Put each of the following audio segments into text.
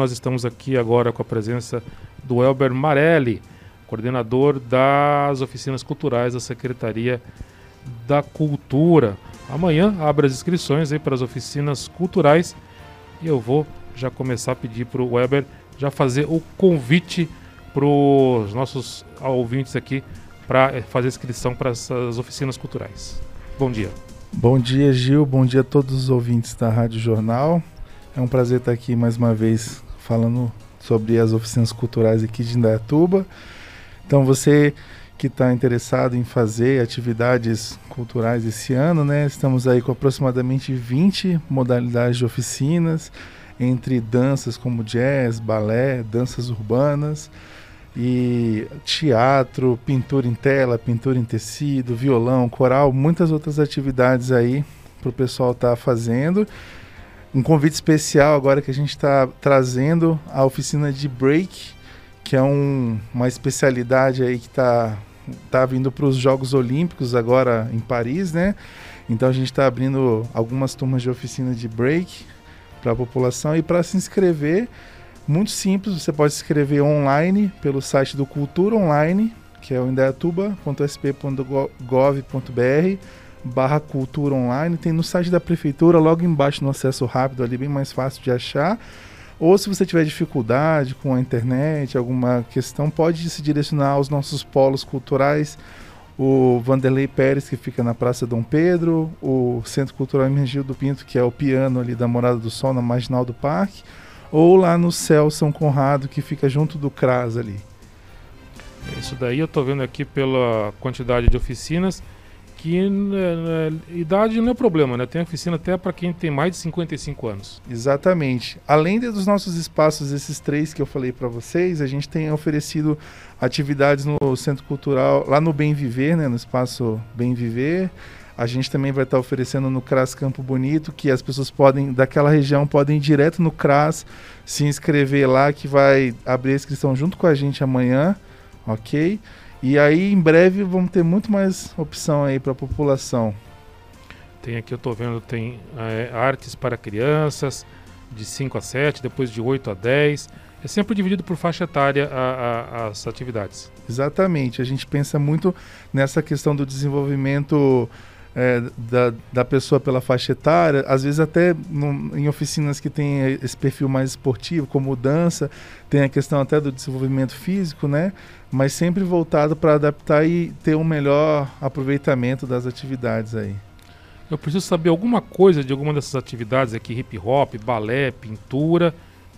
nós estamos aqui agora com a presença do Elber Marelli, coordenador das oficinas culturais da Secretaria da Cultura. Amanhã abre as inscrições aí para as oficinas culturais e eu vou já começar a pedir para o Weber já fazer o convite para os nossos ouvintes aqui para eh, fazer inscrição para essas oficinas culturais. Bom dia. Bom dia, Gil. Bom dia a todos os ouvintes da Rádio Jornal. É um prazer estar aqui mais uma vez falando sobre as oficinas culturais aqui de Indaiatuba. Então, você que está interessado em fazer atividades culturais esse ano, né? Estamos aí com aproximadamente 20 modalidades de oficinas, entre danças como jazz, balé, danças urbanas e teatro, pintura em tela, pintura em tecido, violão, coral, muitas outras atividades aí para o pessoal estar tá fazendo. Um convite especial agora que a gente está trazendo a oficina de break, que é um, uma especialidade aí que está tá vindo para os Jogos Olímpicos agora em Paris, né? Então a gente está abrindo algumas turmas de oficina de break para a população e para se inscrever, muito simples, você pode se inscrever online pelo site do Cultura Online, que é o indaiatuba.sp.gov.br barra cultura online, tem no site da prefeitura, logo embaixo no acesso rápido ali, bem mais fácil de achar. Ou se você tiver dificuldade com a internet, alguma questão, pode se direcionar aos nossos polos culturais, o Vanderlei Pérez, que fica na Praça Dom Pedro, o Centro Cultural Emergil do Pinto, que é o piano ali da Morada do Sol, na Marginal do Parque, ou lá no Céu São Conrado, que fica junto do CRAS ali. Isso daí eu estou vendo aqui pela quantidade de oficinas que né, né, idade não é problema, né? Tem oficina até para quem tem mais de 55 anos. Exatamente. Além dos nossos espaços, esses três que eu falei para vocês, a gente tem oferecido atividades no Centro Cultural, lá no Bem Viver, né? No espaço Bem Viver. A gente também vai estar oferecendo no CRAS Campo Bonito, que as pessoas podem, daquela região, podem ir direto no CRAS, se inscrever lá, que vai abrir a inscrição junto com a gente amanhã, ok? E aí, em breve, vamos ter muito mais opção aí para a população. Tem aqui, eu estou vendo, tem é, artes para crianças, de 5 a 7, depois de 8 a 10. É sempre dividido por faixa etária a, a, as atividades. Exatamente. A gente pensa muito nessa questão do desenvolvimento é, da, da pessoa pela faixa etária, às vezes até em oficinas que tem esse perfil mais esportivo, como dança, tem a questão até do desenvolvimento físico, né? Mas sempre voltado para adaptar e ter um melhor aproveitamento das atividades aí. Eu preciso saber alguma coisa de alguma dessas atividades aqui, hip hop, balé, pintura,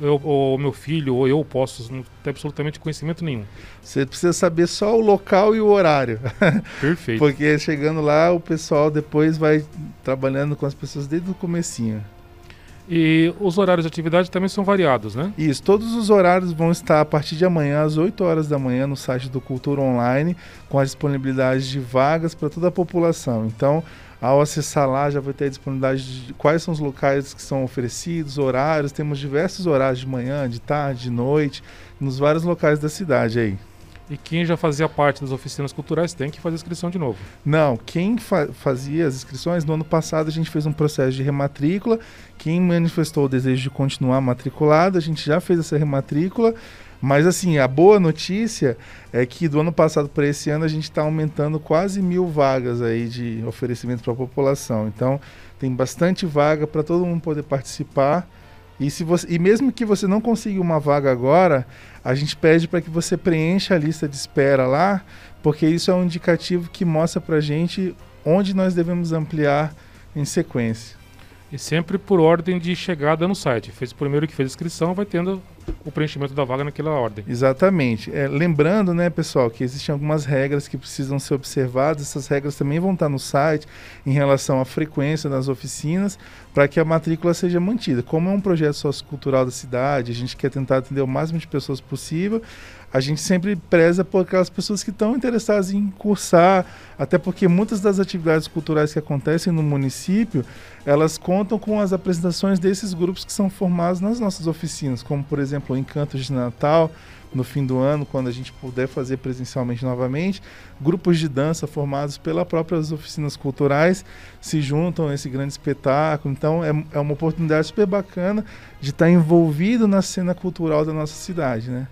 eu, ou meu filho ou eu posso não ter absolutamente conhecimento nenhum. Você precisa saber só o local e o horário. Perfeito. Porque chegando lá, o pessoal depois vai trabalhando com as pessoas desde o comecinho. E os horários de atividade também são variados, né? Isso, todos os horários vão estar a partir de amanhã, às 8 horas da manhã, no site do Cultura Online, com a disponibilidade de vagas para toda a população. Então, ao acessar lá, já vai ter a disponibilidade de quais são os locais que são oferecidos, horários. Temos diversos horários de manhã, de tarde, de noite, nos vários locais da cidade aí. E quem já fazia parte das oficinas culturais tem que fazer inscrição de novo? Não, quem fa fazia as inscrições, no ano passado a gente fez um processo de rematrícula. Quem manifestou o desejo de continuar matriculado, a gente já fez essa rematrícula. Mas assim, a boa notícia é que do ano passado para esse ano a gente está aumentando quase mil vagas aí de oferecimento para a população. Então tem bastante vaga para todo mundo poder participar. E, se você, e mesmo que você não consiga uma vaga agora, a gente pede para que você preencha a lista de espera lá, porque isso é um indicativo que mostra para a gente onde nós devemos ampliar em sequência. E sempre por ordem de chegada no site. Fez o primeiro que fez a inscrição, vai tendo o preenchimento da vaga naquela ordem. Exatamente. É, lembrando, né, pessoal, que existem algumas regras que precisam ser observadas. Essas regras também vão estar no site em relação à frequência das oficinas, para que a matrícula seja mantida. Como é um projeto sociocultural da cidade, a gente quer tentar atender o máximo de pessoas possível a gente sempre preza por aquelas pessoas que estão interessadas em cursar, até porque muitas das atividades culturais que acontecem no município, elas contam com as apresentações desses grupos que são formados nas nossas oficinas, como por exemplo o Encanto de Natal, no fim do ano, quando a gente puder fazer presencialmente novamente. Grupos de dança formados pelas próprias oficinas culturais se juntam a esse grande espetáculo. Então é, é uma oportunidade super bacana de estar envolvido na cena cultural da nossa cidade, né?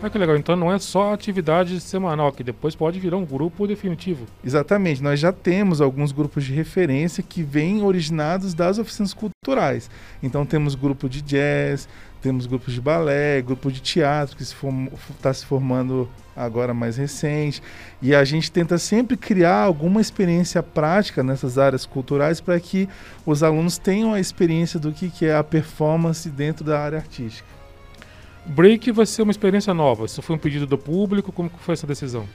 Ah, que legal. Então não é só atividade semanal, que depois pode virar um grupo definitivo. Exatamente. Nós já temos alguns grupos de referência que vêm originados das oficinas culturais. Então temos grupo de jazz, temos grupos de balé, grupo de teatro que está se, se formando agora mais recente. E a gente tenta sempre criar alguma experiência prática nessas áreas culturais para que os alunos tenham a experiência do que, que é a performance dentro da área artística. Break vai ser uma experiência nova. Isso foi um pedido do público? Como foi essa decisão?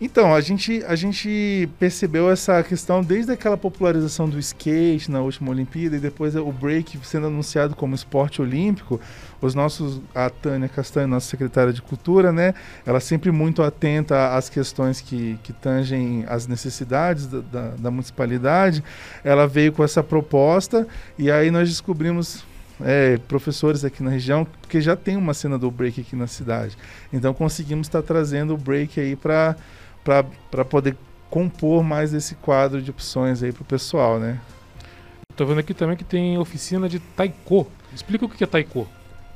Então, a gente, a gente percebeu essa questão desde aquela popularização do skate na última Olimpíada e depois o break sendo anunciado como esporte olímpico. Os nossos, a Tânia Castanho, nossa secretária de Cultura, né? Ela sempre muito atenta às questões que, que tangem as necessidades da, da, da municipalidade. Ela veio com essa proposta e aí nós descobrimos é, professores aqui na região, porque já tem uma cena do break aqui na cidade. Então conseguimos estar trazendo o break aí para poder compor mais esse quadro de opções aí para o pessoal, né? Estou vendo aqui também que tem oficina de taiko. Explica o que é taiko.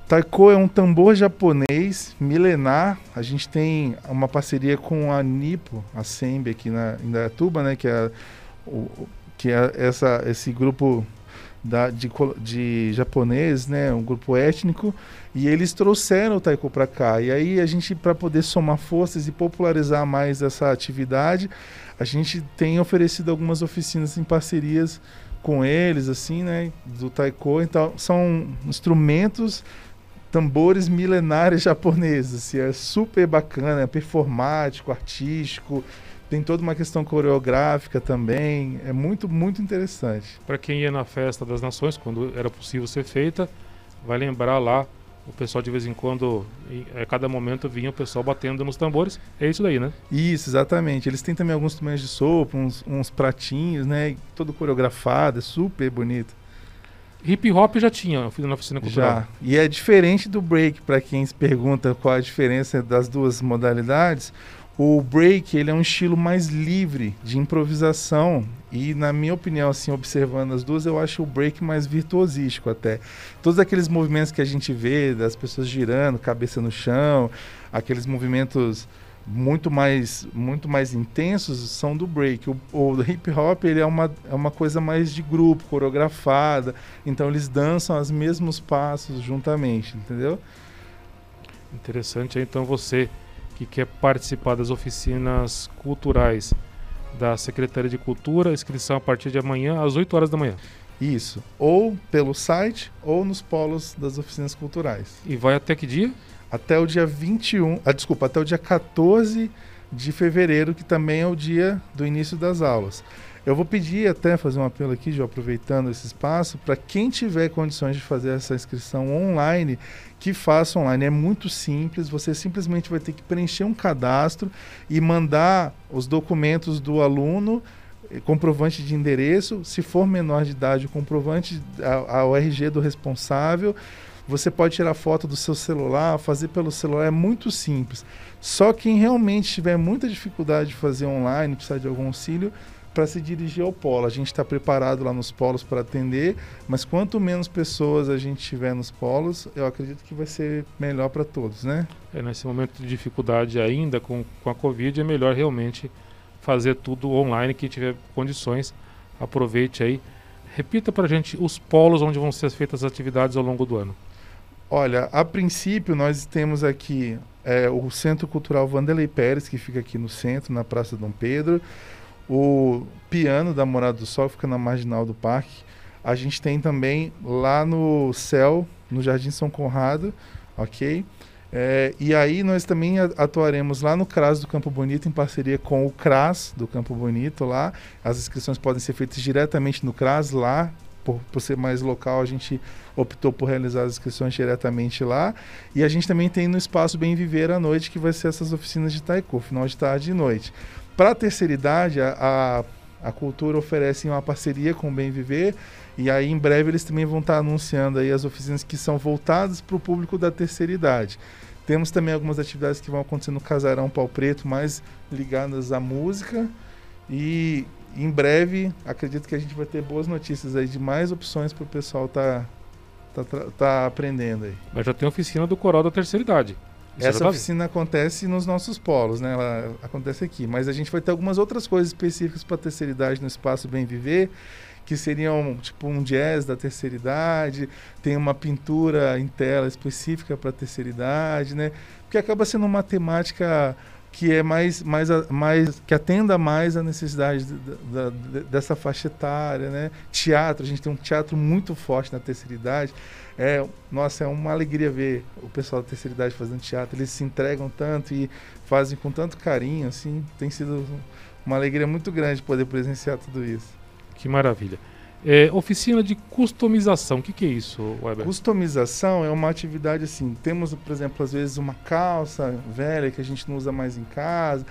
Taiko é um tambor japonês milenar. A gente tem uma parceria com a Nipo, a Sembe aqui na Indaiatuba, né, que é o, que é essa esse grupo da, de, de japoneses, né, um grupo étnico, e eles trouxeram o taiko para cá. E aí a gente, para poder somar forças e popularizar mais essa atividade, a gente tem oferecido algumas oficinas em parcerias com eles, assim, né, do taiko. Então são instrumentos tambores milenares japoneses. Assim, é super bacana, é performático, artístico tem toda uma questão coreográfica também. É muito, muito interessante. Para quem ia na Festa das Nações, quando era possível ser feita, vai lembrar lá o pessoal de vez em quando, a cada momento vinha o pessoal batendo nos tambores. É isso daí, né? Isso, exatamente. Eles têm também alguns instrumentos de sopa, uns, uns pratinhos, né? Todo coreografado, é super bonito. Hip hop já tinha, eu fiz na oficina cultural. Já. E é diferente do break, para quem se pergunta qual a diferença das duas modalidades. O break ele é um estilo mais livre de improvisação. E na minha opinião assim observando as duas eu acho o break mais virtuosístico até. Todos aqueles movimentos que a gente vê das pessoas girando cabeça no chão aqueles movimentos muito mais muito mais intensos são do break. O, o hip hop ele é uma, é uma coisa mais de grupo coreografada. Então eles dançam os mesmos passos juntamente entendeu? Interessante então você que quer participar das oficinas culturais da Secretaria de Cultura, inscrição a partir de amanhã às 8 horas da manhã. Isso, ou pelo site ou nos polos das oficinas culturais. E vai até que dia? Até o dia 21, ah, desculpa, até o dia 14 de fevereiro, que também é o dia do início das aulas. Eu vou pedir até fazer um apelo aqui, já aproveitando esse espaço, para quem tiver condições de fazer essa inscrição online, que faça online. É muito simples, você simplesmente vai ter que preencher um cadastro e mandar os documentos do aluno, eh, comprovante de endereço, se for menor de idade, o comprovante ao RG do responsável. Você pode tirar foto do seu celular, fazer pelo celular, é muito simples. Só quem realmente tiver muita dificuldade de fazer online, precisar de algum auxílio, para se dirigir ao polo. A gente está preparado lá nos polos para atender, mas quanto menos pessoas a gente tiver nos polos, eu acredito que vai ser melhor para todos, né? É, nesse momento de dificuldade ainda com, com a Covid, é melhor realmente fazer tudo online, quem tiver condições, aproveite aí. Repita para a gente os polos onde vão ser feitas as atividades ao longo do ano. Olha, a princípio nós temos aqui é, o Centro Cultural Vanderlei Pérez, que fica aqui no centro, na Praça Dom Pedro. O piano da Morada do Sol fica na marginal do parque. A gente tem também lá no céu, no Jardim São Conrado, ok? É, e aí nós também atuaremos lá no CRAS do Campo Bonito, em parceria com o CRAS do Campo Bonito lá. As inscrições podem ser feitas diretamente no CRAS lá. Por, por ser mais local, a gente optou por realizar as inscrições diretamente lá. E a gente também tem no Espaço Bem Viver à noite, que vai ser essas oficinas de taiko, final de tarde e noite. Para a terceira idade, a, a, cultura oferece uma parceria com o Bem Viver E aí em breve eles também vão estar anunciando aí as oficinas que são voltadas para o público da terceira idade. Temos também algumas atividades que vão acontecer no Casarão Pau Preto, mais ligadas à música. E em breve, acredito que a gente vai ter boas notícias aí de mais opções para o pessoal estar tá, tá, tá, aprendendo aí. Mas já tem oficina do Coral da Terceira Idade. Isso Essa oficina acontece nos nossos polos, né? Ela acontece aqui. Mas a gente vai ter algumas outras coisas específicas para a terceira idade no Espaço Bem Viver, que seriam tipo um jazz da terceira idade, tem uma pintura em tela específica para a terceira idade, né? Porque acaba sendo uma temática que é mais, mais, mais que atenda mais a necessidade da, da, dessa faixa etária, né? Teatro, a gente tem um teatro muito forte na terceira idade. É, nossa, é uma alegria ver o pessoal da terceira idade fazendo teatro. Eles se entregam tanto e fazem com tanto carinho, assim. Tem sido uma alegria muito grande poder presenciar tudo isso. Que maravilha. É, oficina de customização, o que, que, é isso, Weber? Customização é uma atividade assim, temos, por exemplo, às vezes uma calça velha que a gente não usa mais em casa,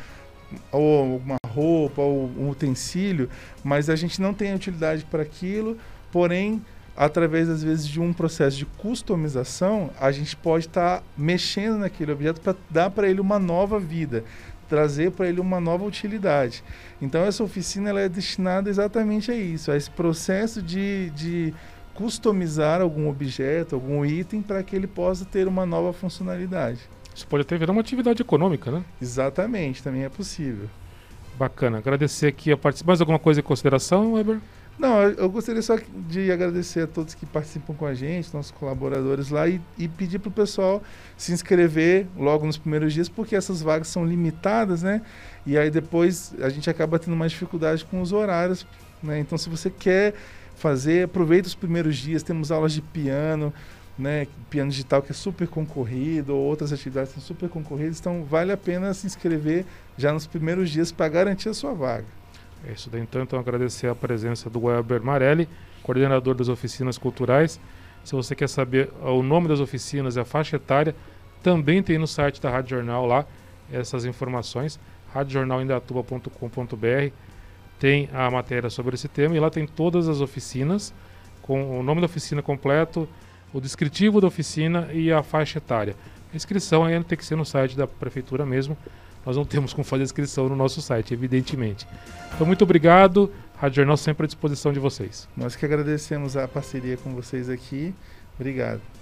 ou uma roupa, ou um utensílio, mas a gente não tem utilidade para aquilo, porém, através, às vezes, de um processo de customização, a gente pode estar tá mexendo naquele objeto para dar para ele uma nova vida trazer para ele uma nova utilidade. Então essa oficina ela é destinada exatamente a isso, a esse processo de, de customizar algum objeto, algum item para que ele possa ter uma nova funcionalidade. Isso pode até virar uma atividade econômica, né? Exatamente, também é possível. Bacana. Agradecer aqui a participação. Mais alguma coisa em consideração, Weber? Não, eu gostaria só de agradecer a todos que participam com a gente, nossos colaboradores lá, e, e pedir para o pessoal se inscrever logo nos primeiros dias, porque essas vagas são limitadas, né? E aí depois a gente acaba tendo mais dificuldade com os horários, né? Então, se você quer fazer, aproveita os primeiros dias, temos aulas de piano, né? Piano digital que é super concorrido, ou outras atividades que são super concorridas, então vale a pena se inscrever já nos primeiros dias para garantir a sua vaga. É isso daí, então, então agradecer a presença do Weber Marelli, coordenador das oficinas culturais. Se você quer saber o nome das oficinas e a faixa etária, também tem no site da Rádio Jornal lá essas informações, radiojornalindatuba.com.br. Tem a matéria sobre esse tema e lá tem todas as oficinas, com o nome da oficina completo, o descritivo da oficina e a faixa etária. A inscrição ainda tem que ser no site da prefeitura mesmo, nós não temos como fazer inscrição no nosso site, evidentemente. Então, muito obrigado. Rádio Jornal sempre à disposição de vocês. Nós que agradecemos a parceria com vocês aqui. Obrigado.